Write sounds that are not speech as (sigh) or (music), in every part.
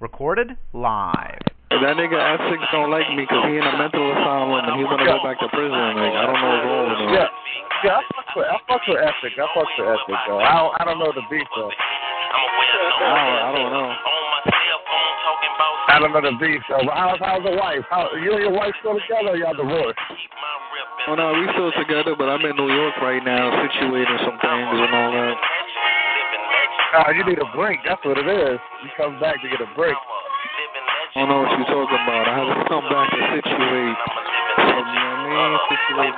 Recorded live. That nigga Essex don't like me because he in a mental asylum and he's gonna go back to prison. Like I don't know what's wrong with him. Yeah, yeah, I fuck with, I fuck with Essex. I fuck with Essex though. I don't, I don't know the beef though. I don't, I don't know. I don't know the beef though. But how's how's the wife? How you and your wife still together? Or y'all divorced? Oh no, we still together, but I'm in New York right now, situating some things and all that. Uh, you need a break. That's what it is. You come back to get a break. I don't know what you're talking about. I have to come back and situate. Some, you know what I mean? Situate.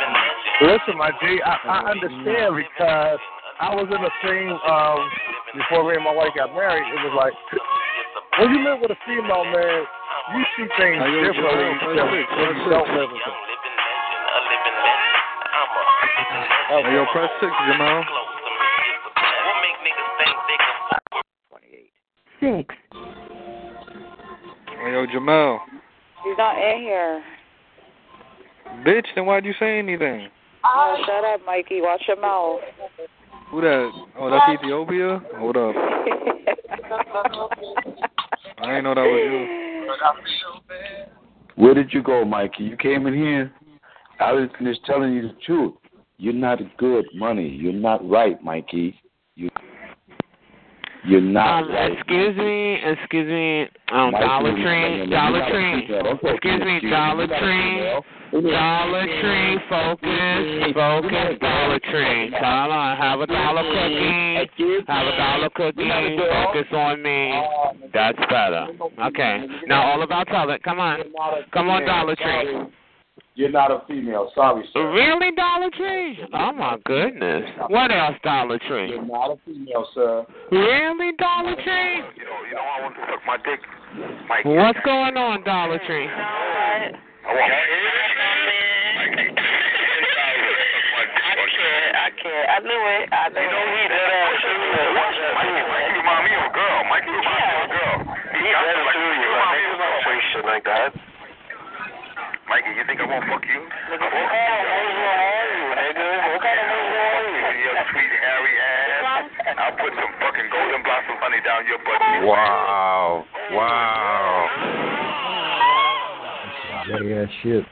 Listen, my G, I, I understand because I was in the same um before me and my wife got married. It was like when you live with a female man, you see things differently Jamal, than press six, when you don't live with them. Hey, yo, press six, Jamal. Six. Hey, yo, Jamal. He's not in here. Bitch, then why'd you say anything? Oh, shut up, Mikey. Watch your mouth. Who that? Oh, that's Ethiopia? Hold up. (laughs) I didn't know that was you. Where did you go, Mikey? You came in here. I was just telling you the truth. You're not good money. You're not right, Mikey. You, you're not Um, right. excuse me, excuse me, um, Dollar Tree, Dollar Tree, keep that. Don't talk excuse me. Dollar Tree. Dollar Tree, focus, focus, Dollar Tree. Come on, have a dollar cookie, have a dollar cookie, focus on me. That's better. Okay, now all about tell. Come on, come on, Dollar Tree. You're not a female. Sorry, sir. Really, Dollar Tree? Oh my goodness. What else, Dollar Tree? You're not a female, sir. Really, Dollar Tree? You know, you know, I want to suck my dick. Mike. What's going on, Dollar Tree? I want. I can't. I knew it. I knew it. You know it. he dead ass serious. Mikey, Mikey remind me of a girl. Mikey remind me of a girl. He dead ass serious. Mikey don't say shit like that. Mikey, you think I won't fuck you? What kind of Muslim are you, nigga? What kind of Muslim are you? Your sweet hairy ass. I'll put some fucking golden blossom honey down your butt. Wow. Wow. Yeah, shit.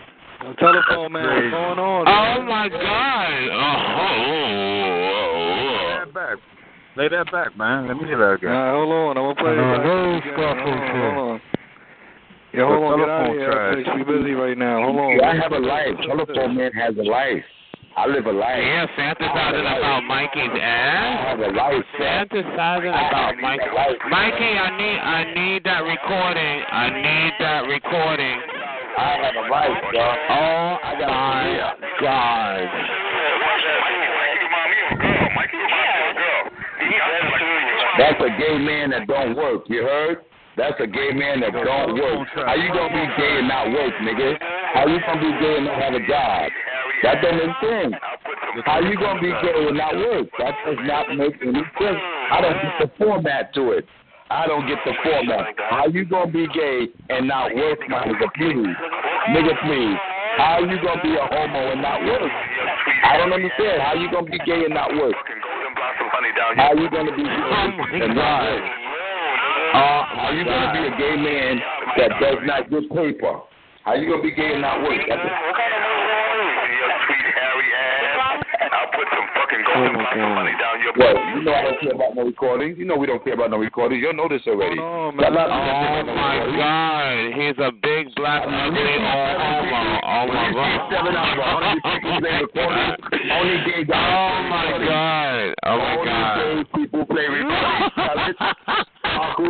Yo, telephone man, what's going on? Oh my God! Lay that back. Lay that back, man. Let me hear that again. Alright, hold on. I'm gonna play Uh, it. back those again. stuff Hold on, hold on. Yeah, hold on. Get out of telephone here. trash. Essex. We busy right now. Hold on. Yeah, I have a life. Telephone man has a life. I live a life. Yeah, fantasizing about Mikey's I have a life, sir. Fantasizing about Mikey. Mikey, I need, I need that recording. I need that recording. I have a life, sir. Oh I got my God! Mikey remind me of a girl. Mikey remind me of a girl. He dead ass serious. That's a gay man that don't work. You heard? That's a gay man that don't work. How you gonna be gay and not work, nigga? How you gonna be gay and not have a job? That doesn't make sense. How you gonna be gay and not work? That does not make any sense. I don't get the format to it. I don't get the format. How you gonna be gay and not work, my nigga? Please, nigga, please. How you gonna be a homo and not work? I don't understand. How you gonna be gay and not work? Fucking golden blossom honey down How you gonna be gay and not work? Uh, how you gonna be a gay man that does not get paper? How you gonna be gay and not work? That's a, What kind of Muslim are you? Your sweet hairy ass. I'll put some fucking golden Oh, my blossom God. honey down your well, butt. you know I don't care about no recordings. You know we don't care about no recordings. You'll know this already. Hold on, man. Oh my God! He's a big black ugly old homo. Oh my When you God! seven out of a hundred people play recordings, only gay guys. Oh my God! Oh my Only God! gay people play recordings. (laughs) Oh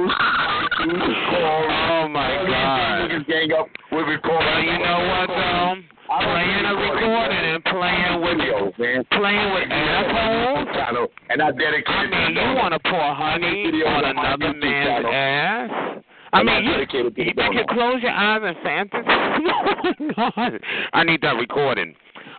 my God! Gang up with recordings. Well, you know what though? Playing a recording and playing with videos, man. playing with assholes. And I dedicate I it mean, you want to pour honey on another man's ass? I mean, you, you the can close your eyes and (laughs) oh God! I need that recording.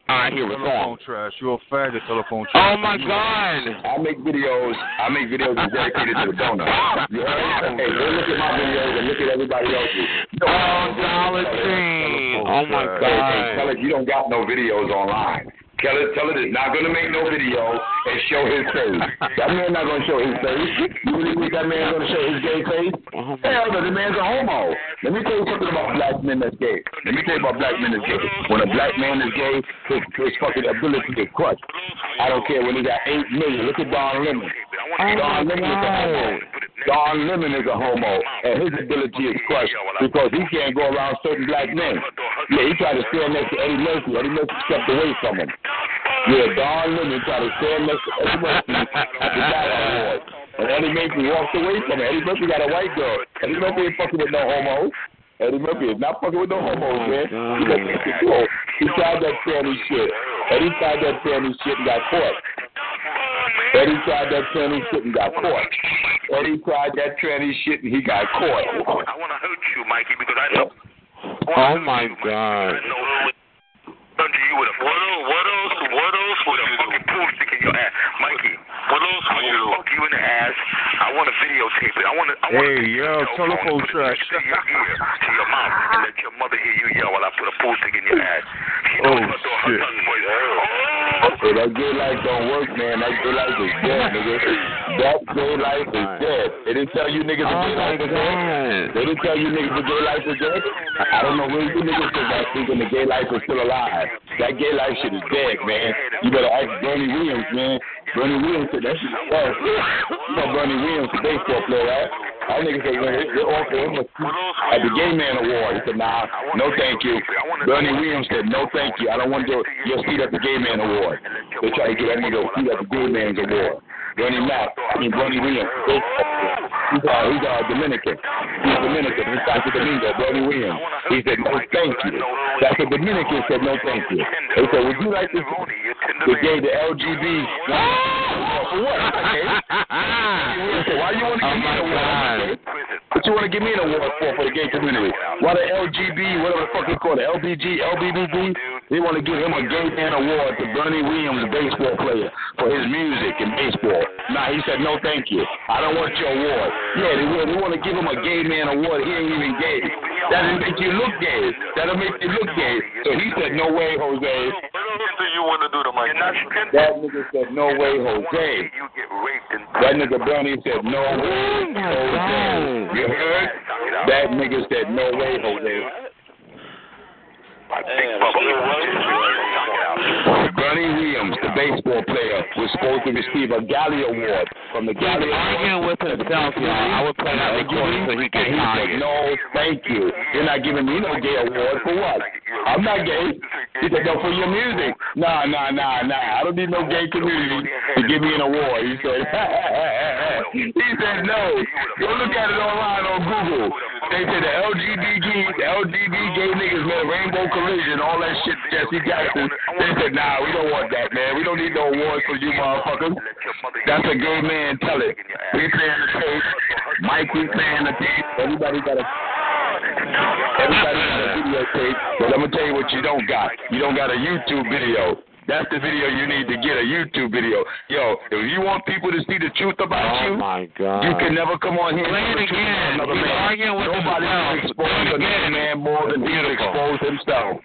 All right, here we Telephone trash. You're a faggot, telephone oh, trash. Oh my God! I make videos. I make videos (laughs) dedicated to the donor. (laughs) You heard? Hey, go look at my videos and look at everybody else's. You Oh, Dollar Tree! Oh my Hey, hey, tell God! us you don't got no videos online. Tell it it's not gonna make no video and show his face. That man not gonna show his face. You really think that man gonna show his gay face? Hell no, the man's a homo. Let me tell you something about black men that's gay. Let me tell you about black men that's gay. When a black man is gay, his, his fucking ability is crushed. I don't care when he got eight million. Look at Don Lemon. Don Lemon is a homo. Don Lemon is a homo, and his ability is crushed because he can't go around certain black men. Yeah, he tried to stand next to Eddie Murphy. Eddie Murphy stepped away from him. Yeah, Don Lemon tried to stand next to Eddie Murphy at the Dial Award. And Eddie Murphy walked away from him. Eddie Murphy got a white girl. Eddie Murphy ain't fucking with no homos. Eddie Murphy is not fucking with no homos, oh, man. He, got he tried that family shit. Eddie tried that family shit and got caught. Eddie tried that tranny shit and got caught. Eddie tried that tranny shit and he got caught. I want to hurt you, Mikey, because I know. Oh my God. I know done to you with a what else? What else? With a fucking pool stick in your ass, Mikey? What else would you fuck you in the ass? I want to videotape it. I want to. I want Hey, yo, telephone track. to your ear, to your mouth, and let your mother hear you yell while I put a pool stick in your ass. She Oh, knows her door, her shit. tongue voice. Oh. Hey, that gay life don't work, man. That gay life is dead, nigga. That gay life is dead. They didn't tell you niggas the Oh gay life is dead. They didn't tell you niggas the gay life is dead. I don't know where you niggas think that thinking the gay life is still alive. That gay life shit is dead, man. You better ask Bernie Williams, man. Bernie Williams said that shit is dead. You know Bernie Williams, the baseball player, right? That nigga said man, they offered him a at the Gay Man Award. He said, nah, no thank you. Bernie Williams said, no thank you. I don't want your, your seat at the Gay Man Award. They try to get that nigga a seat at the Gay Man's Award. Bernie Mac, I mean Bernie Williams, baseball player. He's a, he's a uh, Dominican. He's Dominican. He's Santo Domingo, Bernie Williams. He said, no thank you. That's the Dominican said, no thank you. They said, would you like to, to gay the LGB? For what? Okay. Why you want to give me an award? What you want to give me an award for for the gay community? Why the LGB, whatever the fuck they call it, LBG, LBBG? They want to give him a gay man award to Bernie Williams, a baseball player, for his music and baseball. Nah, he said no, thank you. I don't want your award. Yeah, they will. They want to give him a gay man award. He ain't even gay. That'll make you look gay. That'll make you look gay. So he said no way, Jose. What do you want to do to Mikey? That nigga said no way, Jose. That nigga Bernie said no way, Jose. You heard? That nigga said no way, Jose. My big bubble. Bernie Williams, the baseball player, was supposed to receive a Galley Award from the He's Galley arguing with himself, y'all. I would play that recording so he And can he said, no, thank you. You're not giving me no gay award for what? I'm not gay. He said, no, for your music. Nah, nah, nah, nah. I don't need no gay community to give me an award. He said, (laughs) he said, no. Go look at it online on Google. They said the LGBT, the LGBT gay niggas made a rainbow collision, all that shit, Jesse Jackson. They said, nah, we don't want that, man. We don't need no awards for you motherfuckers. That's a gay man, tell it. We playing the tape. Mike, we playing the tape. Everybody got a Everybody got a videotape, but I'm gonna tell you what you don't got. You don't got a YouTube video. That's the video you need to get a YouTube video. Yo, if you want people to see the truth about Oh you, my God. you can never come on here Play it tell the truth about again. another man. Nobody can expose another again. man more than he can expose himself.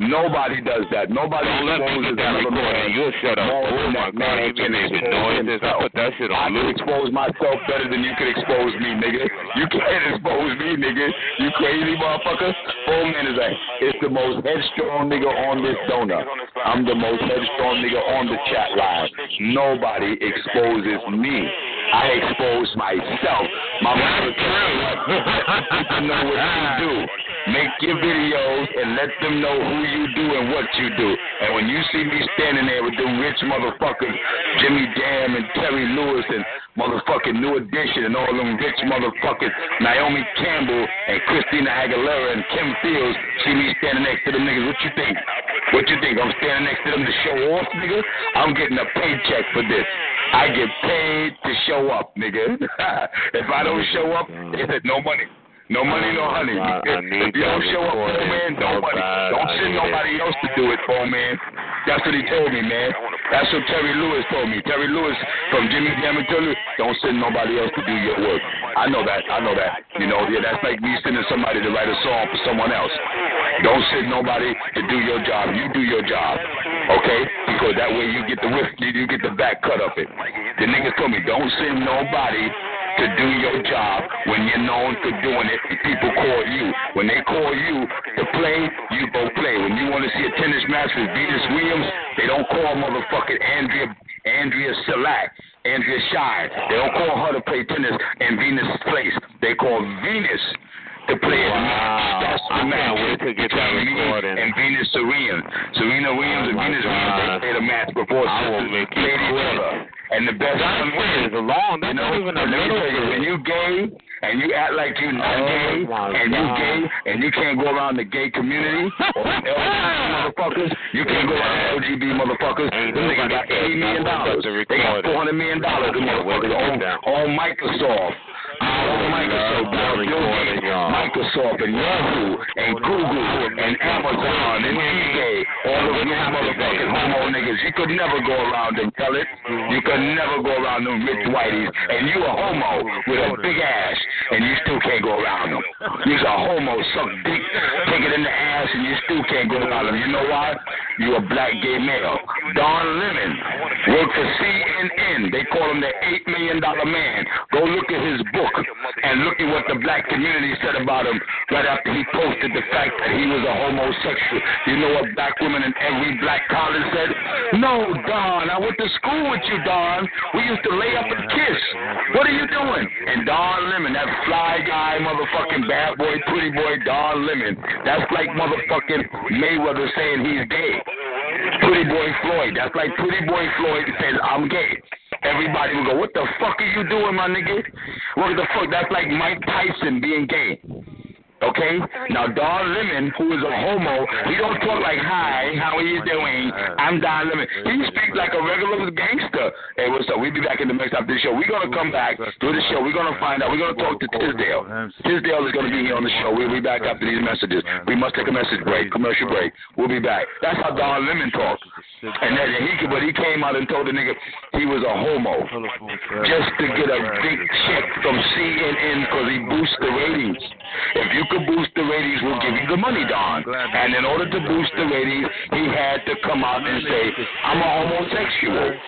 Nobody does that. Nobody Don't let me exposes get that recording. You'll shut up. Oh my God, man you can expose noises. I put that shit I can expose myself better than you can expose me, nigga. You can't expose me, nigga. You crazy motherfucker. Four man is like, it's the most headstrong nigga on this donut. I'm the most headstrong nigga on the chat line. Nobody exposes me. I expose myself. My mother me, people (laughs) know what you do. Make your videos and let them know who you do and what you do. And when you see me standing there with them rich motherfuckers, Jimmy Jam and Terry Lewis and motherfucking New Edition and all them rich motherfuckers, Naomi Campbell and Christina Aguilera and Kim Fields, see me standing next to them niggas, what you think? What you think? I'm standing next to them to show off, nigga? I'm getting a paycheck for this. I get paid to show up, nigga. (laughs) if I don't show up, it's no money. No money, no honey. I- I if you don't show up, phone man, no money. Don't send nobody else to do it, phone man. That's what he told me, man. That's what Terry Lewis told me. Terry Lewis from Jimmy Jam and Terry, don't send nobody else to do your work. I know that. I know that. You know, yeah, that's like me sending somebody to write a song for someone else. Don't send nobody to do your job. You do your job. Okay? Because that way you get the whiff, you get the back cut of it. The niggas told me, don't send nobody to do your job when you're known for doing it. People call you. When they call you to play, you go play. When you want to see a tennis match with Venus Williams, they don't call motherfucking Andrea Andrea Selak. Andrea Shine. They don't call her to play tennis in Venus' place. They call Venus to play. Wow. That's the I match. can't wait to get that recording. And Venus Serena. Serena Williams Oh, and Venus Williams, played a match before I will make you each And the best wins. is long. That's You know, not even a let little tell you, when you gay and you act like you're not Oh, gay and you gay and you can't go around the gay community or (laughs) LGBT motherfuckers, you can't go around LGBT motherfuckers. Niggas nobody got eighty million dollars. They got four hundred million dollars. Them I can't wait to motherfuckers on, that. on Microsoft. On Microsoft, that Bill Gates, Microsoft and Yahoo and Google and Amazon and eBay, all of these motherfucking niggas. You could never go around tell it. You could never go around them rich whiteys. And you a homo with a big ass, and you still can't go around them. You's a homo, suck dick, take it in the ass, and you still can't go around them. You know why? You a black gay male. Don Lemon worked for CNN. They call him the eight million dollar man. Go look at his book and look at what the black community said about him right after he posted the fact that he was a homosexual. You know what black women in every black college said? No, Don, I went to school with you, Don. We used to lay up and kiss. What are you doing? And Don Lemon, that fly guy, motherfucking bad boy, pretty boy, Don Lemon. That's like motherfucking Mayweather saying he's gay. Pretty boy Floyd. That's like pretty boy Floyd says I'm gay. Everybody will go, what the fuck are you doing, my nigga? What the fuck? That's like Mike Tyson being gay. Okay? Now, Don Lemon, who is a homo, he don't talk like, hi, how are you doing? I'm Don Lemon. He speaks like a regular gangster. Hey, what's up? We'll be back in the next after the show. We're going to come back, do the show. We're going to find out. We're going to talk to Tisdale. Tisdale is going to be here on the show. We'll be back after these messages. We must take a message break, commercial break. We'll be back. That's how Don Lemon talks. And then he, but he came out and told the nigga he was a homo just to get a big check from CNN because he boosts the ratings. If you could boost the ratings, we'll give you the money, Don. And in order to boost the ratings, he had to come out and say, I'm a homosexual.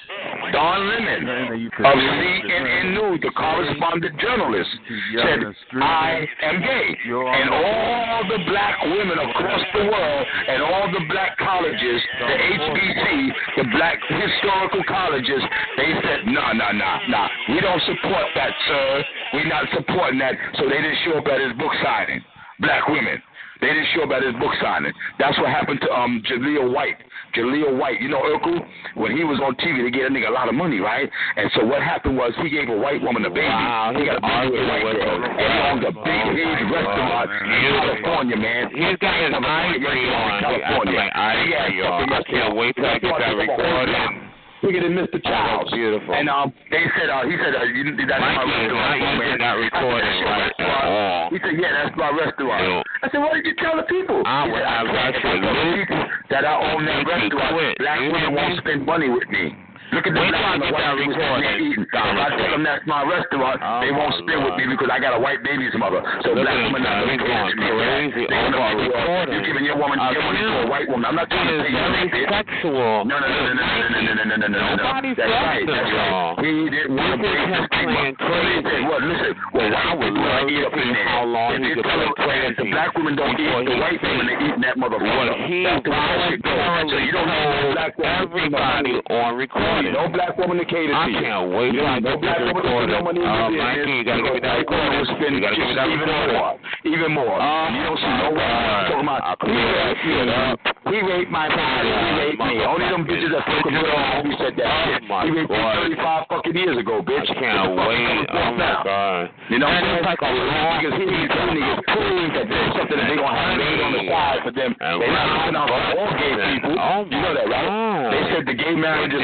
Don Lemon of CNN News, the correspondent journalist, said, I am gay. And all the black women across the world and all the black colleges, the HBC, the black historical colleges, they said, no, no, no, no. We don't support that, sir. We're not supporting that. So they didn't show up at his book signing. Black women. They didn't show up at his book signing. That's what happened to um Jaleel White. Jaleel White, you know Urkel? When he was on TV, they gave a nigga a lot of money, right? And so what happened was he gave a white woman a baby. Wow, he got a baby with a white girl. And he owns a big, huge restaurant in California, man. He's got his ivory on. California. Ivory on. I can't wait till I get that recording. At it, Mr. Childs. beautiful. And um, they said, uh, he said, uh, you, that's my Mikey is not restaurant, recording right at all. He said, yeah, that's my restaurant. No. I said, what did you tell the people? I would said, have told- that if I tell the loose. people that I own that restaurant. Black women won't spend money with me. Look at the Wait I black get that people sitting there recording. eating. If I tell them that's my restaurant, Oh, they won't spend with me because I got a white baby's mother. So Look black women not going to crazy over recording. You're giving your woman your money to a white woman. I'm not trying to say is you very bitch. sexual. No, no, no, no, no, no, no, no, no, no, no, no, no. Nobody's That's right. That's right. He didn't want to This break him the stigma. playing So they said, crazy. well, listen, well, I white would people eat up in there. how long If you play crazy the black women don't eat, the white women are eating that motherfucker. He That's the way that goes. So you don't have black woman to spend no everybody on recording got it. No black woman to cater to I can't wait till yeah, I no get that recorded. Oh, uh, my you gotta get that recorded. You gotta get that more, Even more. Uh, you don't see no uh, way. Talking about, we rape, you know, we rape my body, we rape me. Only them bitches that fuck with all we said that shit. Oh, we raped you 35 fucking years ago, bitch. I can't wait. Oh, my God. You know, it's like a long, because he niggas proved that there's something that they gonna have made on the side for them. They're not looking out for all gay people. Oh, you know that, right? They said the gay marriage is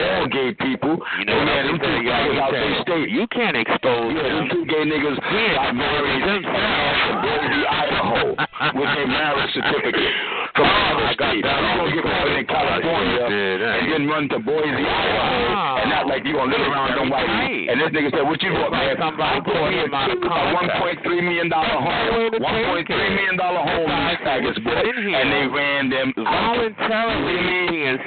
all gay people. You know had them two Y'all out their state. You can't expose Yeah, them two gay niggas He got married in Boise, Idaho, with their marriage certificate. from another state. You gonna get caught in California and then run to Boise, Idaho, and not like you gonna live around them white. And this nigga said, "What you want, man?" I'm putting me poured him out of a one point three million dollar home, one point three million dollar home in boy, and they ran them. Voluntarily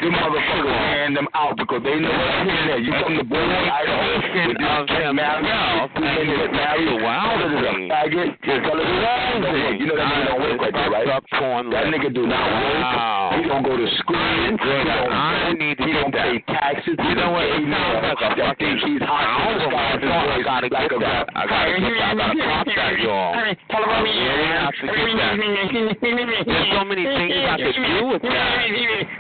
You motherfuckers ran them out because they know what's in there. You come to Boise, Idaho, with this get married, himself two men get married, what is it, a faggot? Just tell us it's You know that nigga don't work right there, right? That nigga do not work. He don't go to school. He don't, I need to he don't pay taxes. You know what? It sounds like a That fucking. he's hot. I don't know why I thought I gotta get that. I gotta get that. I gotta contact y'all. Yeah, I have to get that. There's so many things I could do with that.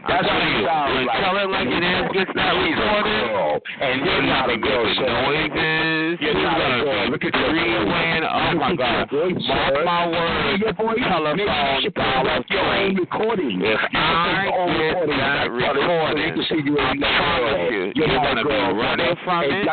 That's what sounds like. Tell it like it is. Gets that recorded. and you're not a girl, noises. You're not a girl. Look at your three oh, oh my God. Mark my words. Your voice, maybe you Telephone dollar your own recording. If I should put your own get that recording. recorded, So you can see you I ain't promise you, You're you're not a gonna be running from it,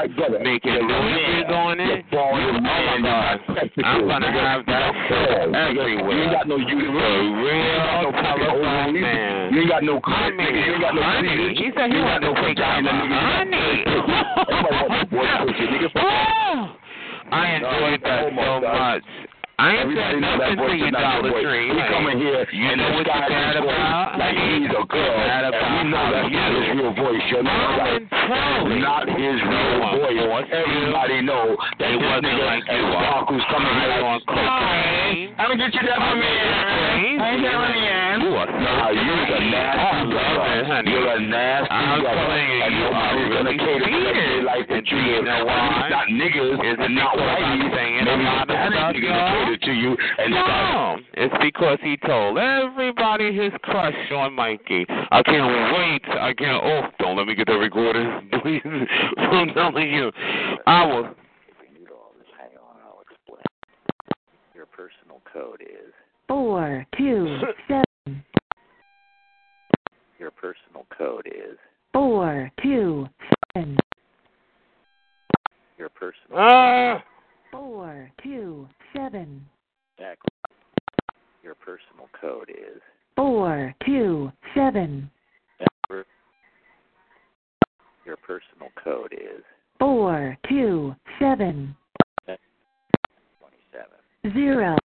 making noises on it. Oh my uh, God. not (laughs) spectacle, I'm gonna nigga. have that shit everywhere. You ain't got no uterus. The You ain't real got no telephone man. You ain't got no nigga. You ain't got no honey. He said he You ain't wanted got no to take out vagina, my nigga. honey. Everybody want the boy pussy, nigga. I enjoyed that Oh, so much. I ain't Everybody know that voice is you, not your voice. Tree. He coming here you and know what disguise you're mad about? like he's a girl. And we know that's not his real voice. You know that? Voluntarily. Not his real voice. Everybody know that It this wasn't nigga like who's coming here on like, cocaine. I'm gonna get you that for me. Crazy. I'm gonna get You are Nah, you're a nasty I love brother. it, honey. You're a nasty I'm brother. telling you, and you are nobody's gonna really cater to that cheating. gay life that you live. You know At why? least not niggas Is not because I'm saying Maybe lot of Hispanic stuff, niggas y'all? will cater to you and No, it's because he told everybody his crush on Mikey. I can't wait. I can't. Oh, don't let me get that recorded, (laughs) please. I'm telling you, I will. Hang on, I'll explain. Your personal code is? Four two (laughs) seven. Your personal code is? Four two seven. Your personal Ah, four two seven. Back. Your personal code is? Four two seven. Your personal code is? Four two seven. Twenty-seven, zero. twenty-eight.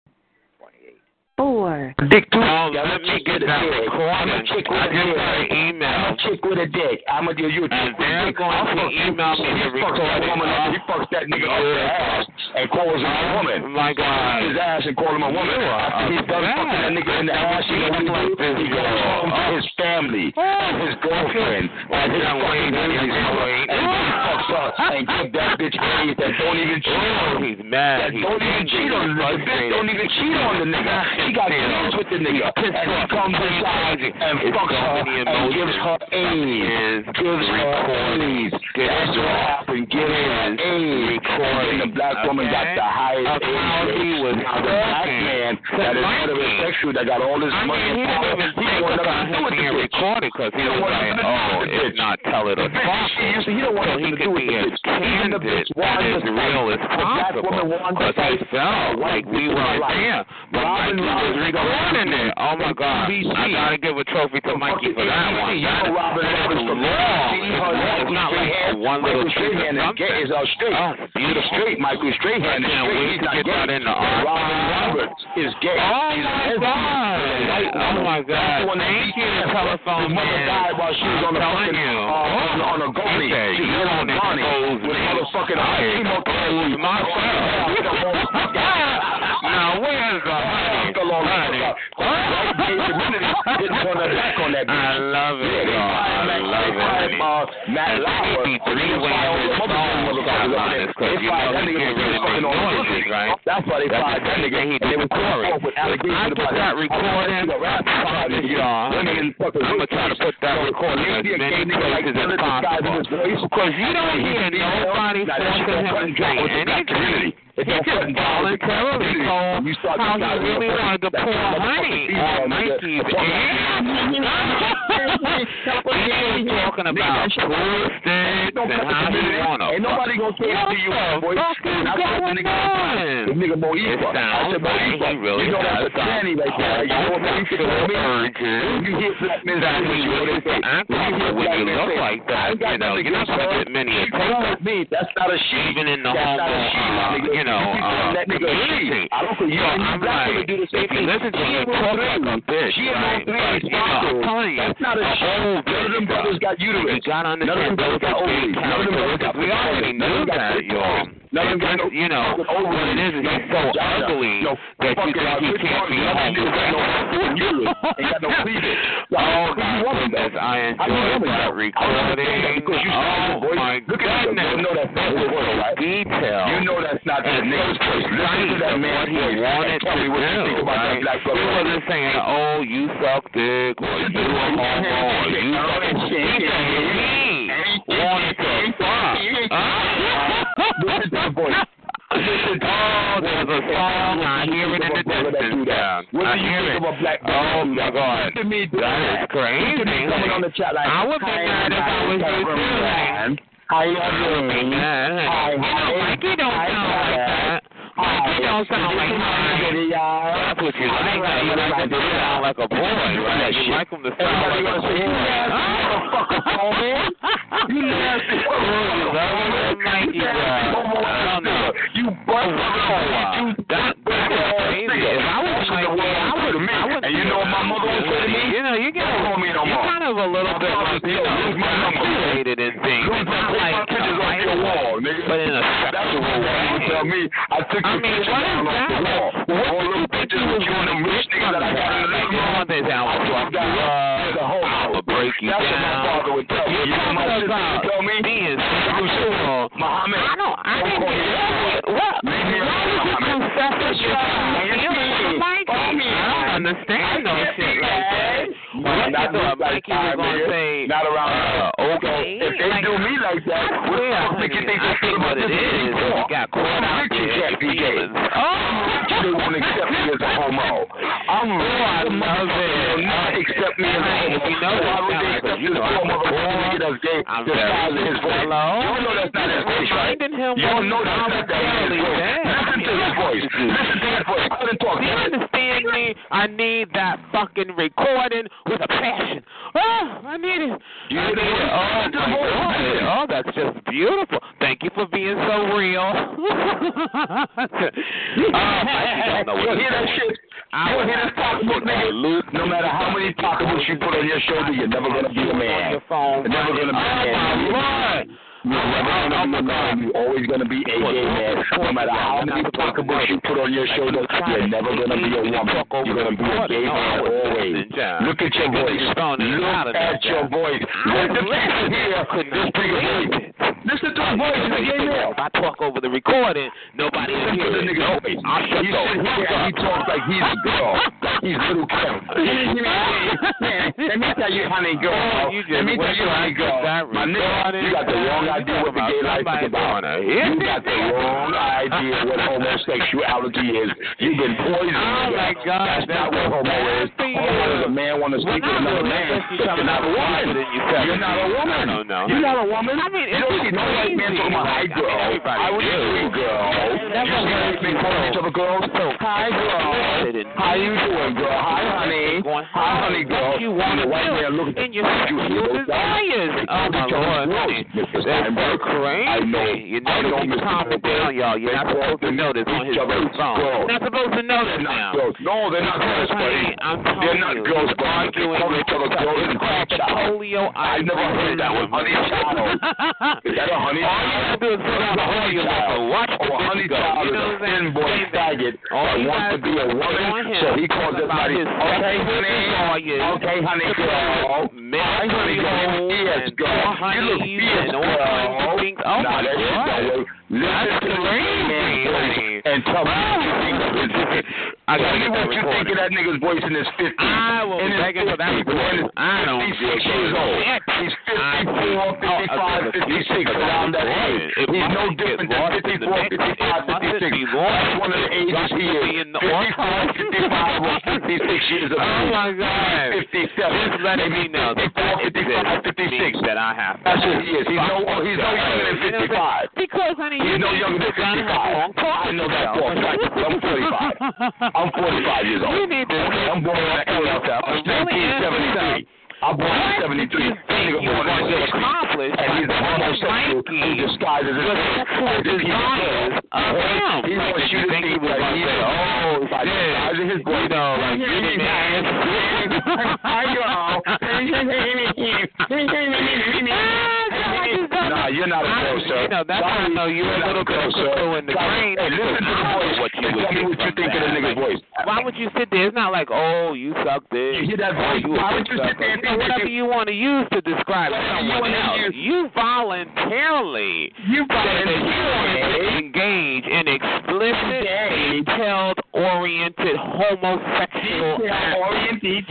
Four Dick too. Oh, Yeah, let me get a that dick. recorded. I'm a chick with I a just got an email. I'm a chick with a dick. I'm a you a chick And with a they're dick. going I'll to email me He the fucks that recording. woman up. He fucks that nigga up the oh ass and calls him a woman. Oh my God. His ass and call him a woman. After he's done fucking that nigga in the ass, you know what he Like He goes home to his family his (laughs) girlfriend and his fucking wait, baby's mother. wait. And he fucks her and give that bitch AIDS that don't even cheat on him. he's mad. That He's don't even cheat on the nigga. Bitch don't even cheat on the nigga. She got kids with the nigga. And he comes inside and fucks her and gives her AIDS. Gives her AIDS. That's what happened. Gives her AIDS. And the black woman got the highest Of AIDS he was Now the black man that is Mikey. heterosexual that got all this money and power, he don't want nothing to do with the bitch. because he don't want to oh, bitch. not tell it or talk. she- he don't want So nothing he to do with the bitch. Even the candid bitch and wanted as real as possible because fight. felt like we life. there. But Robin Mikey was recording it. Oh my God. I gotta give a trophy to Mikey for that one. That is Robin Roberts from long. NBC. Her It's not like one little of Strahan is something. gay- is uh, straight. Oh, beautiful. Straight. Michael Strahan I is straight. wait He's to get that in the But Robin. Roberts is gay. Oh He's my. God. He's a white Oh my God. the one that Thank you, telephone His mother man. died while she was on the telling fucking you. on, on a goalie. She don't on Bonnie expose with motherfucking uh, Okay, chemotherapy. Now where's the honey? Honey. Community didn't turn their back on that bitch. I love it, Yeah, they y'all. I fired love it, Matt Lauer. Three ways his phone sidelined because you know he get rid of big noises, right? That's why they fired that nigga. And they did were the chorus. caught with If I get that recording, y'all, fucking I'm gonna try to put that recording in as many places as possible. Because you don't hear nobody forcing him to say anything. It He just voluntarily told You how he really what- wanted to that's pour another honey fucking on female, nigga. Mikey's Fuck ear. He was talking about Don't and how the he wanna. Ain't nobody gonna say What to you, the boy. fuck is And I told going nigga one time, on? It sounds like he really you know has that's a some tranny right there. You know what told me? You hear black men that say he what you really they say. act When you hear when black you men look like that. You know, you're not gonna get many She attention. wrong with me. That's not a. Even in the homo, not a she, my you know, (laughs) uh, that nigga a she. I don't. You and I'm black women like, do the same if you thing. listen to She him ain't talk no like a three. She ain't no right? three. But, you know, I'm telling you, That's not a whole None of them brothers got uterus. You gotta None of them brothers got ovaries. None of them brothers got. We already. Knew that, y'all. Of them no you know, fucking what it is is he's so ugly No that you think he can't be part. None got no fucking uterus. Ain't got no (laughs) cleavage. Oh my goodness. I enjoyed that though? I don't understand that recording. you Oh my Look at you. goodness. You know that's right? Detail. You know that's not and nigga's so voice. Listen to that what he wanted to me what you do, think about that right? He wasn't saying, "Oh, you suck dick," or "You a homo," or "You suck." He said he to Listen to the voice. Oh, there's a song. I hear it in the distance. Yeah, What I do you hear think it. of a black Oh my God, Look at me, do that is crazy. Look at me coming on the chat like, I would be "Hi, mad if I was you too. you I would be doing? mad. Hi, You know, hi. Mikey don't Hi, sound like hi. that. Don't sound like that. That's what you like. You like to sound like a boy, right? You like him to sound like a boy. You nasty Mikey, I don't know. You Wow. That, that is crazy. If I was Mikey, I would, would. And you know what my mother would say to me? You know, you Don't call me no more. A little bit like, you know, "Lose my number." infatuated things. Don't It's like my pictures off your wall, nigga. but in a That's sexual what you tell me. I took I your mean, picture what down off the wall. What All you think pictures you with you and them rich niggas that I got in the You room. this I you you up. as a homo. I'ma break you That's what my down. father would tell me. You know my sister would tell me? being You. Muhammad. I don't. I Don't didn't call me get what. Why you confess that you're Man, feeling for me. Mikey? Call me. I don't understand no I shit like that. Mad. Not thought like Mikey was time, gonna nigga. say? Not around uh, okay. If they like, do me like that, I what the fuck make you think I they think feel what about it is you got caught out there. Your BJ. Oh. They won't accept me as a homo. I'm Oh, I love it. will not accept me as a homo. you know Why would they accept you this know, poor I'm a boy. nigga that's gay the size of his voice? You know that's not his voice, right? You know that's not his voice. His voice. Listen to his voice. Go ahead and talk. Do you understand me? I need that fucking recording with a passion. Oh, I need it. You I need it. voice? Oh, Listen to my. God. Oh, that's just beautiful. Thank you for being so real. (laughs) oh, Mikey don't know You what hear that shit? I would hear this pocketbook, nigga? No matter how many pocketbooks you put on your shoulder, you're never gonna be a man. You're never gonna be a Oh, man. Oh you're never gonna be a man. You're always gonna be a gay man. No matter how many pocketbooks you put on your shoulder, you're never gonna be a woman. You're gonna be a gay man always. Look at your voice. Look at your voice. Listen here. This big. Listen to the voice of the gay man. If I talk over the recording, nobody will hear it. Nobody. I'll shut He the here and he talks like he's a girl. He's little Kim. (laughs) (laughs) Let me tell you, honey oh, girl. Oh, Let me tell you, honey girl. My nigga, you got the wrong idea what the gay life is about. You got the wrong idea what homosexuality is. You've been poisoned. Oh, my God, That's not what homo is. Man want to Well, sleep with another man. You're You're not a woman. you. You're not a woman. I don't know. You're not a woman. I mean, you don't see no white man talking about hi easy. girl. Everybody How are you do. girl? You white men calling each other girls? Hi girl. How you doing, girl? Hi honey. Hi honey, girl. What you want to white man look in your sexual desires. Oh, my Lord. That's crazy. I know. You I know, know, keep Mr. calm it down, y'all. You're not supposed to know this on his phone. You're not supposed to know this now. No, they're not girls, buddy. They're not girls, you're arguing with each other girls and polio. I never heard that one. Honey child. (laughs) Is that a honey All you child? gotta do is put on oh, a polio look and watch the Oh, a honey child is a thin boy faggot that wants gotta be a woman, so he calls Talk about everybody, okay, honey, okay, honey girl, honey oh, girl, yes, girl, you look fierce, and all kinds of girl. Oh, nah, my that shit God. don't work. Listen That's to the crazy, man voice honey. and tell me what you think of it. I (laughs) I gotta Tell get that what you think of that nigga's voice in his 50s. I will in be his for that 50s. The man is recording. I don't 56 give a years old. shit. He's I- 54, oh, 55, 56, around that age. He's no different than lost 54, 55, 56. That's one of the ages he is. in 54, 55, or 56 years of (laughs) Oh my God. 57. Just letting me maybe know that 54, that 55, 56. that I have. That's what he is. He's no, he's no younger than You know I'm 55. Because, honey, He's you no need younger to than sit down and have a long 55. I know that. I'm 45. I'm 45 years old. You need to. I'm born in LFF. I'm 1973. I'm born in 73. That nigga born in to 60. And he's a homosexual who disguises the sexual desires of him. He wants you to think he think was that gonna he's oh, by yeah, disguising his you know, like you Nah, you're not a girl, sir. You know, that's how I know you're a little bit cuckoo in the brain. Hey, listen to the voice. What you tell me what you think of the nigga's voice. Why would you sit there? It's not like, oh, you suck this. You hear that oh, voice? you Why would you sit there You know, whatever you- want to use to describe someone else. You voluntarily You said that you wanted to voluntarily- engage in explicit, detailed, oriented homosexual oriented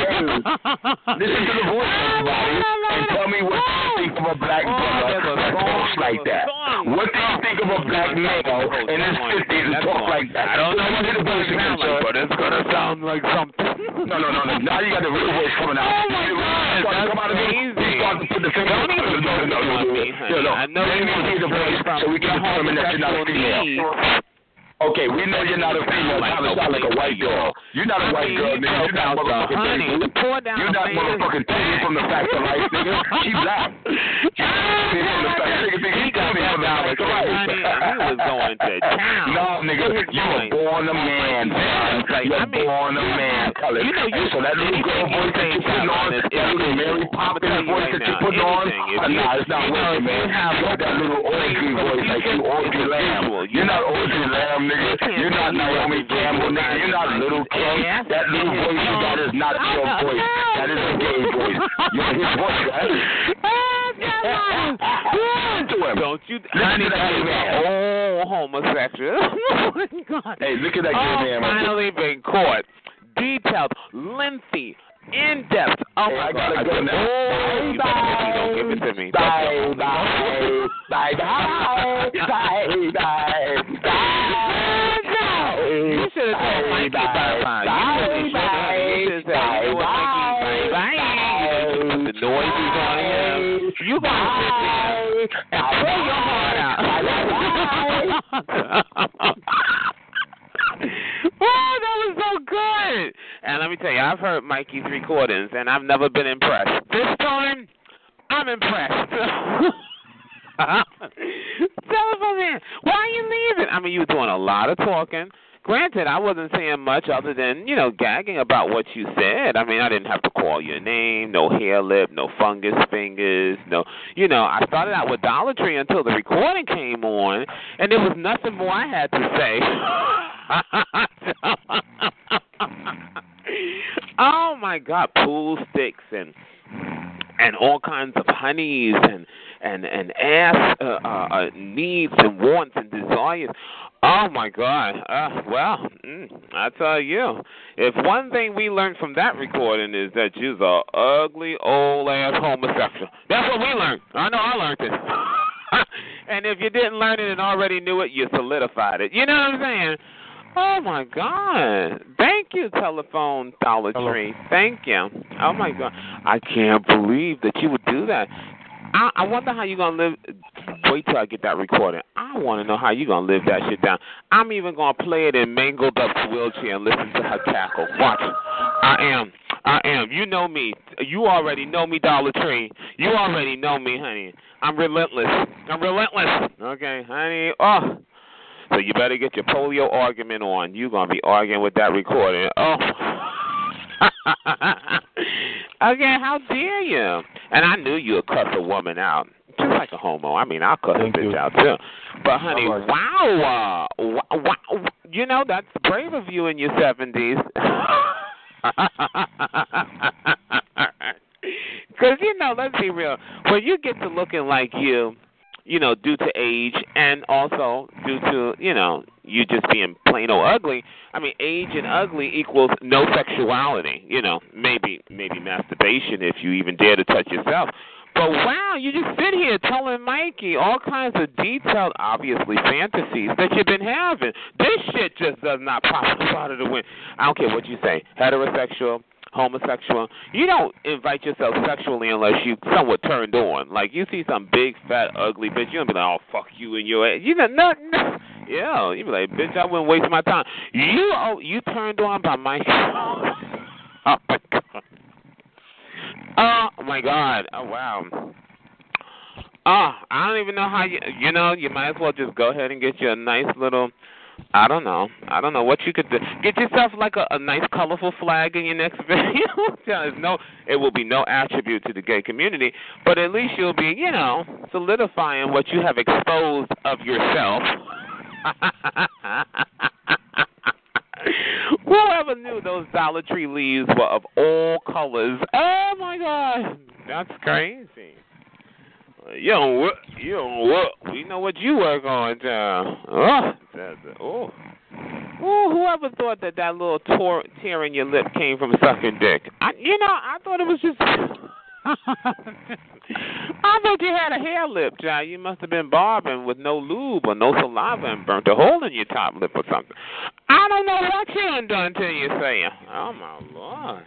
Listen to the voice, everybody, and tell me what you think (laughs) a black Oh, brother that talks like that. What do you think of a black male in his fifties that That's talk like that? I don't know what to it's the going voice to sound like, but it's going to sound like something. No, no, no, no. Now you got the real voice coming out. Oh, my God, start come out of. You start to put the finger. Don't no, no, no, no, no, no, no. I know you want hear the voice so we can determine that you're not a female. Okay, we know you're not a female. Like Tyler sound like a white girl. You're not a I white mean, girl, nigga. You're not broke out the motherfucking honey. You're not motherfucking Tootie from the fact of life, nigga. She black. (laughs) She from the fact. Nigga think He got Tootie that from the dollar of check, life. honey, and he was going to (laughs) town. No, nigga, you were born a man, son. Like, You're I mean, born a man, Cullen. you know, you- so that little girl voice that you're putting on, that little Mary Poppins voice that you're putting on, uh, you- nah, it's not working, you man. have You got that little Audrey voice like you Audrey Lamb. You're not Audrey Lamb, nigga. You're not Naomi Campbell, nigga. You're not Little Kim. That little voice you got is not your voice. That is a gay voice. (laughs) You're his voice, right? Listen to him. Don't you, honey, to that that gay is man. oh homosexual. (laughs) oh my God. Hey, look at that oh, gay man. finally been caught. Detailed, lengthy, in depth. Oh Hey, my I God. gotta go now. Oh, if you don't give it to me. Bye, bye, bye, bye, bye, bye, bye. (laughs) You should have told Mikey bye bye. You really should have. You should have said, you know what, Mikey, noises on him. You gonna sit there and pull your heart out. (laughs) (laughs) oh, that was so good. And let me tell you, I've heard Mikey's recordings, and I've never been impressed. This time, I'm impressed. (laughs) Telephone man, why are you leaving? I mean, you were doing a lot of talking. Granted, I wasn't saying much other than, you know, gagging about what you said. I mean, I didn't have to call your name, no hair lip, no fungus fingers, no, you know, I started out with Dollar Tree until the recording came on, and there was nothing more I had to say. (laughs) oh my God, pool sticks and and all kinds of honeys and and and ass uh, uh, uh, needs and wants and desires. Oh my God! Uh, well, mm, I tell you, if one thing we learned from that recording is that you's a ugly old ass homosexual. That's what we learned. I know I learned it. (laughs) and if you didn't learn it and already knew it, you solidified it. You know what I'm saying? Oh my God! Thank you, telephone Dollar Tree. Thank you. Oh my God! I can't believe that you would do that. I, I wonder how you're gonna live. Wait till I get that recording. I want to know how you're gonna live that shit down. I'm even gonna play it in mangled up wheelchair and listen to her cackle. Watch. I am. I am. You know me. You already know me, Dollar Tree. You already know me, honey. I'm relentless. I'm relentless. Okay, honey. Oh. So you better get your polio argument on. You're gonna be arguing with that recording. Oh. (laughs) okay, how dare you? And I knew you'd cuss a woman out. Just like a homo. I mean, I'll cuss Thank a bitch you. out too. But honey, right. wow, uh, wow, wow, you know that's brave of you in your seventies. (laughs) Because you know, let's be real. When you get to looking like you, you know, due to age and also due to you know you just being plain old ugly. I mean, age and ugly equals no sexuality. You know, maybe maybe masturbation if you even dare to touch yourself. But wow, you just sit here telling Mikey all kinds of detailed, obviously fantasies that you've been having. This shit just does not pop out of the wind. I don't care what you say, heterosexual, homosexual. You don't invite yourself sexually unless you somewhat turned on. Like you see some big fat ugly bitch, you don't be like, oh fuck you in your ass. You know, no, no. Yeah, you be like, bitch, I wouldn't waste my time. You, oh, you turned on by my. (laughs) oh my god. Oh my God! Oh wow! Oh, I don't even know how you. You know, you might as well just go ahead and get you a nice little. I don't know. I don't know what you could do. Get yourself like a, a nice, colorful flag in your next (laughs) video. There's no, it will be no attribute to the gay community, but at least you'll be, you know, solidifying what you have exposed of yourself. (laughs) Whoever knew those Dollar Tree leaves were of all colors? Oh my God, that's crazy. You don't work. You don't work. We know what you work on, John. Oh, that's, oh. Oh, whoever thought that that little tor- tear in your lip came from sucking dick? I, you know, I thought it was just. (laughs) I thought you had a hair lip, John. You must have been barbing with no lube or no saliva and burnt a hole in your top lip or something. I don't know what you done to you, say Oh my lord.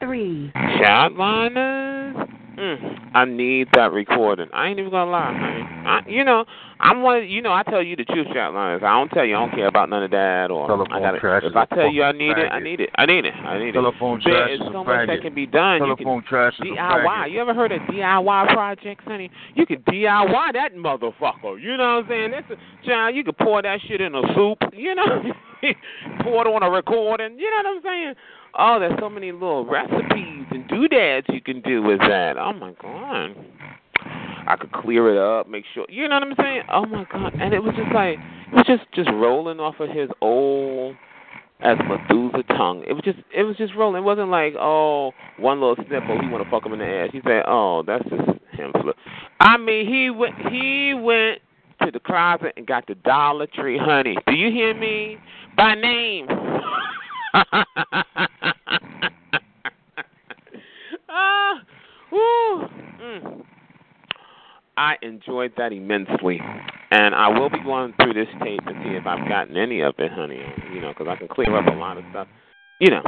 Three. Chatliners. Mm, I need that recording. I ain't even gonna lie. I, I, you know, I'm one. You know, I tell you the truth, Chatliners. I don't tell you I don't care about none of that. Or Telephone I got trash If I tell you I need it, I need it. I need it. I need Telephone it. Telephone trash There's so much that can be done. You can Telephone trash DIY. You ever heard of DIY projects, honey? You can DIY that motherfucker. You know what I'm saying? That's a child. You can pour that shit in a soup. You know, (laughs) pour it on a recording. You know what I'm saying? Oh, there's so many little recipes and doodads you can do with that. Oh my god. I could clear it up, make sure. You know what I'm saying? Oh my god! And it was just like it was just just rolling off of his old as Methuselah tongue. It was just it was just rolling. It wasn't like oh one little snip. Oh, he want to fuck him in the ass. He said, oh that's just him. I mean he went he went to the closet and got the Dollar Tree honey. Do you hear me? By name. (laughs) ah, woo. Mm. I enjoyed that immensely, and I will be going through this tape and see if I've gotten any of it, honey. You know, because I can clear up a lot of stuff, you know,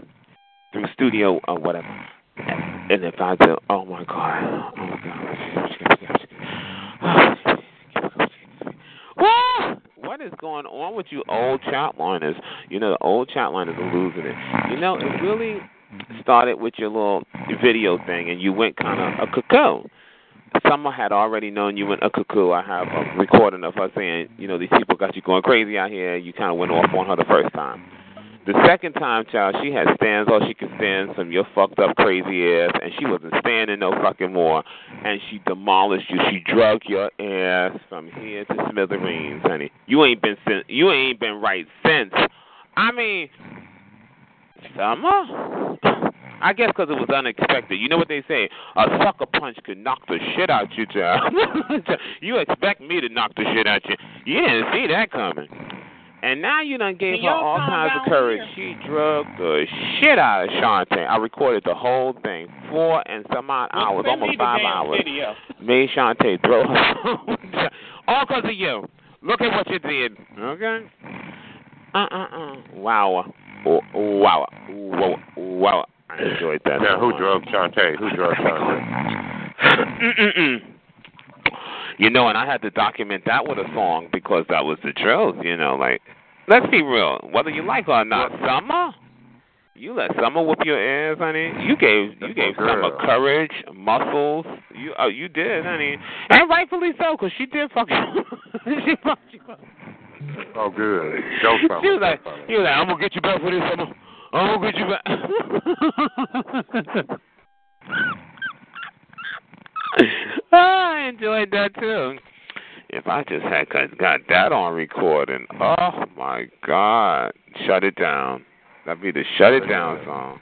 through studio or whatever. And, if I do, oh my god, oh my god! What is going on with you old chatliners? You know, the old chatliners are losing it. You know, it really started with your little video thing, and you went kind of a cuckoo. Summer had already known you went a cuckoo. I have a recording of her saying, you know, these people got you going crazy out here. You kind of went off on her the first time. The second time, child, she had stands all she could stand, from your fucked up crazy ass, and she wasn't standing no fucking more. And she demolished you. She drug your ass from here to smithereens, honey. You ain't been you ain't been right since. I mean, Summer. I guess because it was unexpected. You know what they say? A sucker punch could knock the shit out you, child. (laughs) you expect me to knock the shit out you. You didn't see that coming. And now you done gave her all kinds of courage. She drugged the shit out of Shantae. I recorded the whole thing, four and some odd hours, almost five hours. Made Shantae throw her (laughs) phone. all because of you. Look at what you did. Okay? Uh uh uh. Wow. Wow. Wow. Wow. I enjoyed that. Now, who drove Shantae? Who drove? Mm-mm-mm. You know, and I had to document that with a song because that was the truth. You know, like let's be real, whether you like it or not, Summer. You let Summer whoop your ass, honey. You gave you gave Summer courage, muscles. You oh you did, honey, and rightfully so, because she did fuck you. (laughs) she fucked you. up. Oh, good. Joke from She was like, he was like, I'm gonna get you back for this Summer. I'm gonna get you back. (laughs) Ah, I enjoyed that too. If I just had got got that on recording, oh my God, shut it down. That'd be the shut it down song.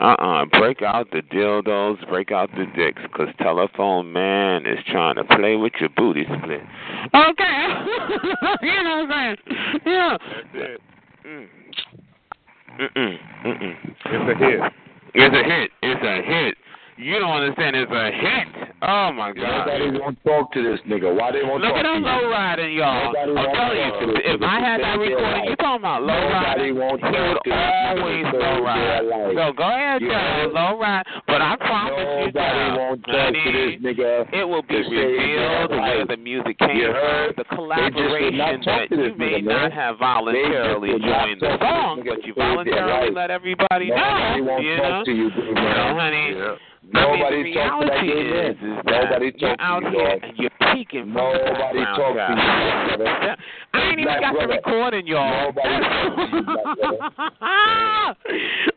Uh-uh, break out the dildos, break out the dicks, 'cause Telephone Man is trying to play with your booty split. Okay, (laughs) you know what I'm saying? yeah. That's it. Mm. Mm-mm. Mm-mm. It's a hit. It's a hit. It's a hit. You don't understand. It's a hit. Oh my God. Nobody won't talk to this nigga. Why they won't Look talk at to them you? low riding, y'all. Nobody I'm won't telling you, this if I had that recording, you talking about low Nobody riding, won't he would talk to this always low ride. So go ahead, You John, heard? low ride. But I promise you, Nobody won't talk to this nigga. it will be to revealed where the music came You from, the would collaboration that you may not have voluntarily would joined the talk to song, but you voluntarily let everybody Nobody know. won't You talk know? to you, man. honey. Yeah. Nobody I mean, the talks to that reality gay is, is that Nobody you're talks to out you, here and you're peeking Nobody talks to you, brother. I ain't even got the recording, y'all. Nobody to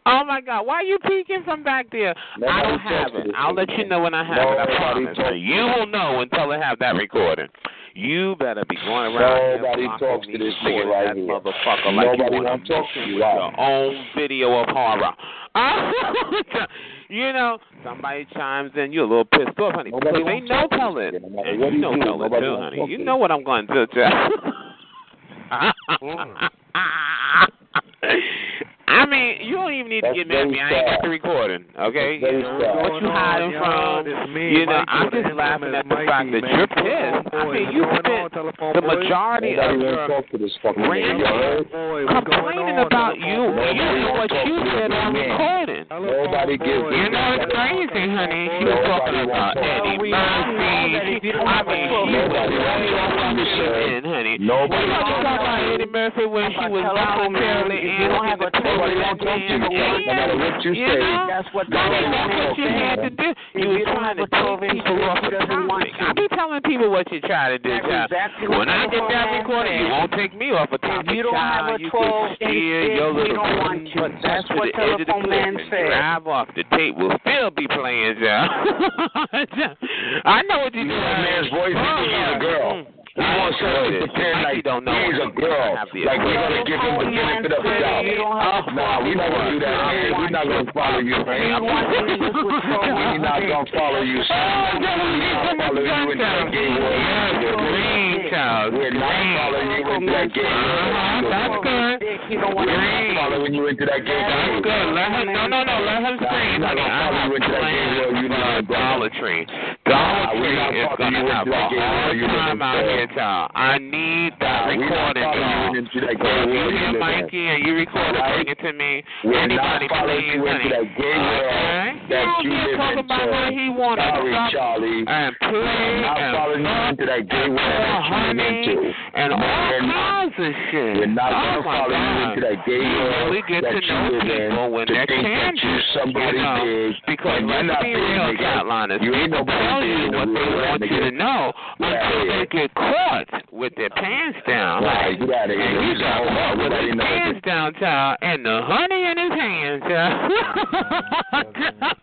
(laughs) oh my God, why are you peeking from back there? I don't have it. I'll let you know when I have it. I promise. You to will know until I have that recording. You better be going around Nobody here talks to this nigga right that here. motherfucker like you want to talk to with you, your own video of horror. (laughs) you know, somebody chimes in, you're a little pissed off, honey. Nobody they know talk to tell this it. nigga, no matter And you know do, nobody too, honey. You know what I'm going to tell. (laughs) Mm. (laughs) I mean, you don't even need to get mad at me. I ain't got the recording, okay? You know, sad. what you hiding from? You know, I'm just laughing at the fact that you're pissed. I mean, you spent the majority of Nobody won't your talk to this fucking nigga. rant You heard? complaining about you when you know what you said on recording. Nobody gives You know it's crazy, honey. She was talking about Eddie Murphy. I mean, she was Nobody way wants off the talk in, honey. Nobody You know, wants talking about Eddie Murphy when she was voluntarily answering the Nobody wants to talk to you. No matter what you You say. know? That's what Honey, Nobody that's wants to what talk you to had you. to do. You If were you don't trying have to a 12 take inch people dick, off he the doesn't want topic. to. I be telling people what you try to do, That's child. exactly When what I the get that man recording, you said. won't take me off a topic, If you don't child. have a you 12 can inch steer dick, your we little don't want button you. That's to what the edge of the telephone cliff man and said. Drive off. The tape will still be playing, child. (laughs) I know what You doing. know that man's voice, oh, he thinks a girl. Mm. He wants us to pretend like don't know he's a girl. Like we're gonna give him the benefit of the doubt. Nah, we're not gonna do that, man. We're not gonna follow you, man. We're not (laughs) gonna follow you, son. We're not going to follow you into that gay world. We're not following you into that gay Uh-huh, that's good. We're not following you into that gay That's good. Let him, no, no, no. Let him Nah, scream, we're not honey. gonna I follow have you into that gay world. You plans know for that, brother. Dollar Tree. Nah, Dollar Tree is going to have a that gay world. hard time out here, child. I need that Nah, we're not recording, y'all. you into that If you hear You know that. Mikey and you record it, bring it to me. We're Anybody, please, into honey. that gay world Okay? that you live talk in, about what he wanted Sorry, Charlie. and play and following you into that gay world that you live honey into. and all kinds of shit. We're not oh gonna follow you into that gay world that you live in to think that candid. you somebody big because you're let's not be real, Chatliners. You ain't nobody tell you what they want you to know until they get caught with their pants down. Right, outta here. And You got caught with his pants down, child, and the honey in his hands, child. (laughs)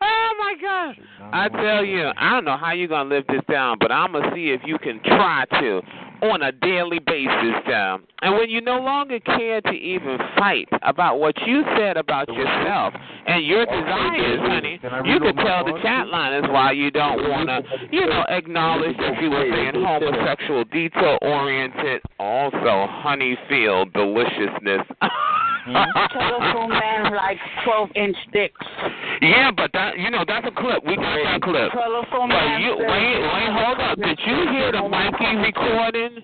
oh my God! I tell you, I don't know how you're gonna live this down, but I'm gonna see if you can try to on a daily basis, child. And when you no longer care to even fight about what you said about yourself and your desires, honey, you could tell the chat liners why you don't wanna, you know, acknowledge that you were saying homosexual, detail oriented, also honey filled deliciousness. (laughs) Mm-hmm. Telephone man like 12 inch dicks. Yeah, but that you know that's a clip. We got that clip. Telephone But man you wait, wait, hold up. Did you hear the Mikey recording?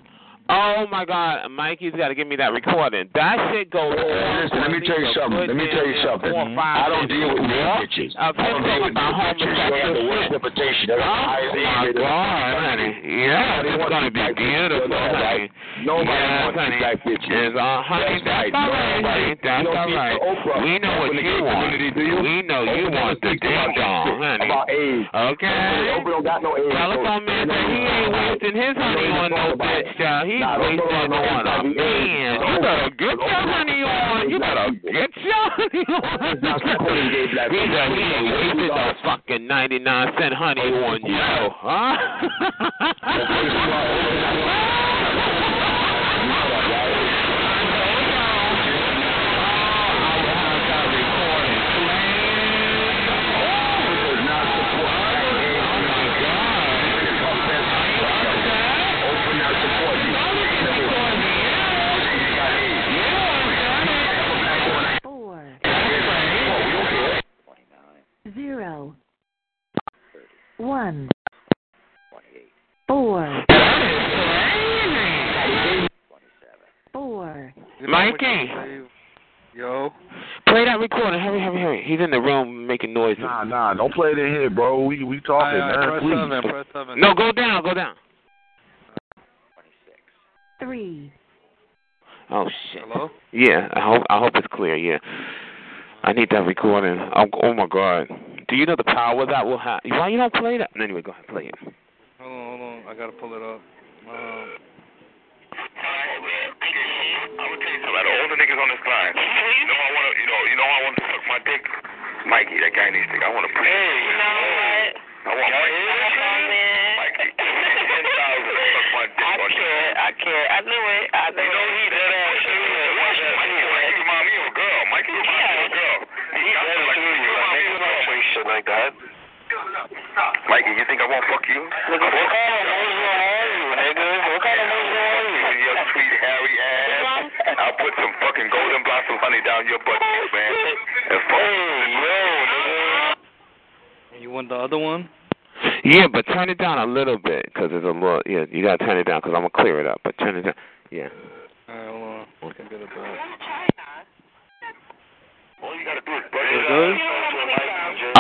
Oh my God, Mikey's got to give me that recording. That shit goes on. Listen, let me tell you at least a something. Let me tell you something. four I don't deal with nude bitches. I don't deal with nude bitches. They have the worst reputation. They're Oh my. God, honey. Yeah, it's gonna be beautiful, honey. Nobody yes, wants honey. black bitches. Uh, honey, That's that's all right, honey. That's all right. We know what you want. community, do you? We know you want the doesn't speak ding about dong, honey. About AIDS. Okay. Oprah don't got no AIDS. Telephone man he ain't wasting his honey on no bitch, child. He's Nah, wasting on a man. You better get your honey on. You better get your honey Now, supporting gay on. He people. said he ain't wasting no fucking 99 cent honey on you, huh? (laughs) zero, one, four, four. Mikey. Yo. Play that recording. Hurry, hurry, hurry. He's in the room making noise. Nah, nah. Don't play it in here, bro. We we talking, man. Press please. Seven, press seven. No, go down. Go down. Three. Oh shit. Hello. Yeah. I hope I hope it's clear. Yeah. I need that recording. Oh, oh my god. Do you know the power that will have? Why you don't play that? Anyway, go ahead, play it. Hold on, hold on. I gotta pull it up. Um, I'm gonna tell you something. All the niggas on this line. You know I wanna, you know, you know I want to suck my dick. Mikey, that guy needs to. I want to push. Hey, you know what? I want Mikey. Mikey, (laughs) ten thousand to suck my dick. I can't. I can't. I knew it. I knew you know he dead ass. Mikey, Mikey remind me of a girl. Mikey remind me of a girl. He got like, he remind me of a girl. Shit like that. Mikey, you think I won't fuck you? What kind of moves are you, nigga? What kind of moves (laughs) are you? Your sweet hairy ass. I'll put some fucking golden blossom honey down your butt, man. And fuck hey, yo, nigga. you want the other one? Yeah, but turn it down a little bit because it's a little. Yeah, you gotta turn it down because I'm gonna clear it up. But turn it down. Yeah. Alright, hold on. I get it back. All you gotta do is brush it it?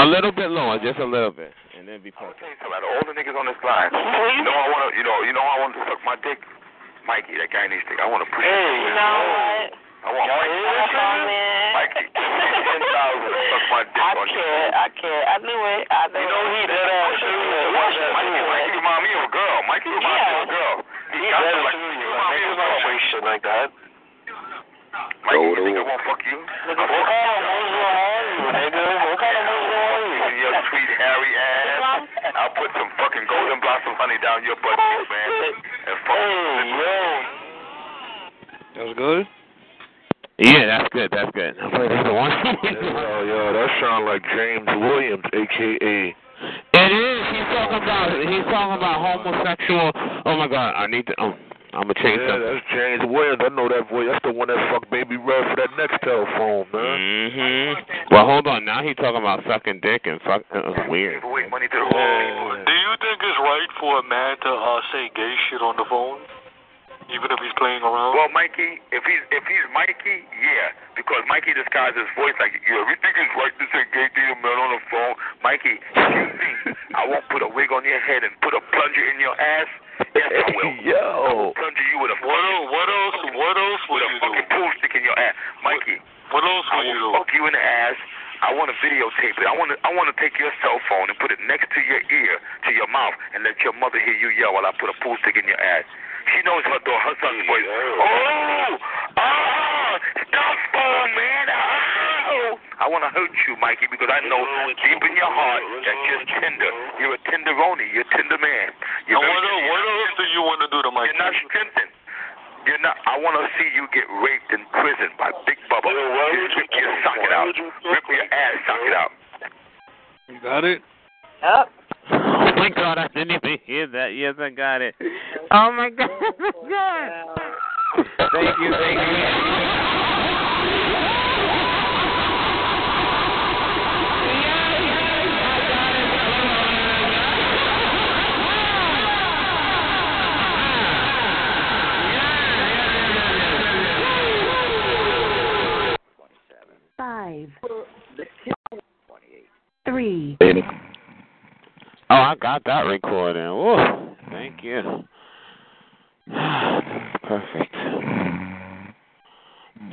A little bit lower, just a little bit, and then be perfect. Out of all the niggas on this line, you know I wanna, you know, you know I want to suck my dick. Mikey, that guy needs to. I want to push. Hey, you know what? I want Mikey. Mikey, ten thousand to suck my dick. I can't. I can't. I knew it. I knew you know he dead ass. Mikey, Mikey remind me of a girl. Mikey remind me of a girl. He got like, he remind me of a. Shit like that. Mikey, you think I won't fuck you? What kind of moves are you, nigga? What kind of moves you? Your sweet hairy ass. I'll put some fucking golden blossom honey down your butt, man. And fuck. That was good? Yeah, that's good. That's good. I'll play this one. (laughs) Yo, yo, that sound like James Williams, aka. It is. He's talking about. He's talking about homosexual. Oh my God! I need to. Oh, I'm gonna change Yeah, something. that's James Williams. I know that voice. That's the one that fucked Baby Red for that next telephone, man. Mhm. Well, hold on. Now he's talking about sucking dick and fuck. Uh, weird. Wait money to the wrong people. Do you think it's right for a man to uh, say gay shit on the phone, even if he's playing around? Well, Mikey, if he's if he's Mikey, yeah, because Mikey disguises his voice like, yo, you think it's right to say gay to a man on the phone? Mikey, if you think (laughs) I won't put a wig on your head and put a plunger in your ass, yes, (laughs) I will. I Yo. will plunger you with a What else? What else? What else would with a you do? fucking pool stick in your ass, Mikey. What else I would you will do? fuck you in the ass. I want to videotape it. I want to. I want to take your cell phone and put it next to your ear, to your mouth, and let your mother hear you yell while I put a pool stick in your ass. She knows her daughter, her son's voice. Oh, oh, I want to hurt you, Mikey, because I know deep in your heart that you're tender. You're a tenderoni. You're a tender man. You're And very what else? What else do you want to do to my you're not strengthened. You're not. I want to see you get raped in prison by Big Bubba. Just rip your socket out. Rip your ass socket out. You got it? Yep. Oh my God! I didn't even hear that. Yes, I got it. Oh my God! Oh my God! Thank you. Thank you. Five. Three. Oh, I got that recording. Woo. Thank you. (sighs) Perfect.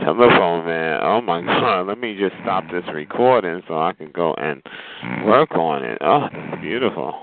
Telephone man. Oh my god. Let me just stop this recording so I can go and work on it. Oh, beautiful.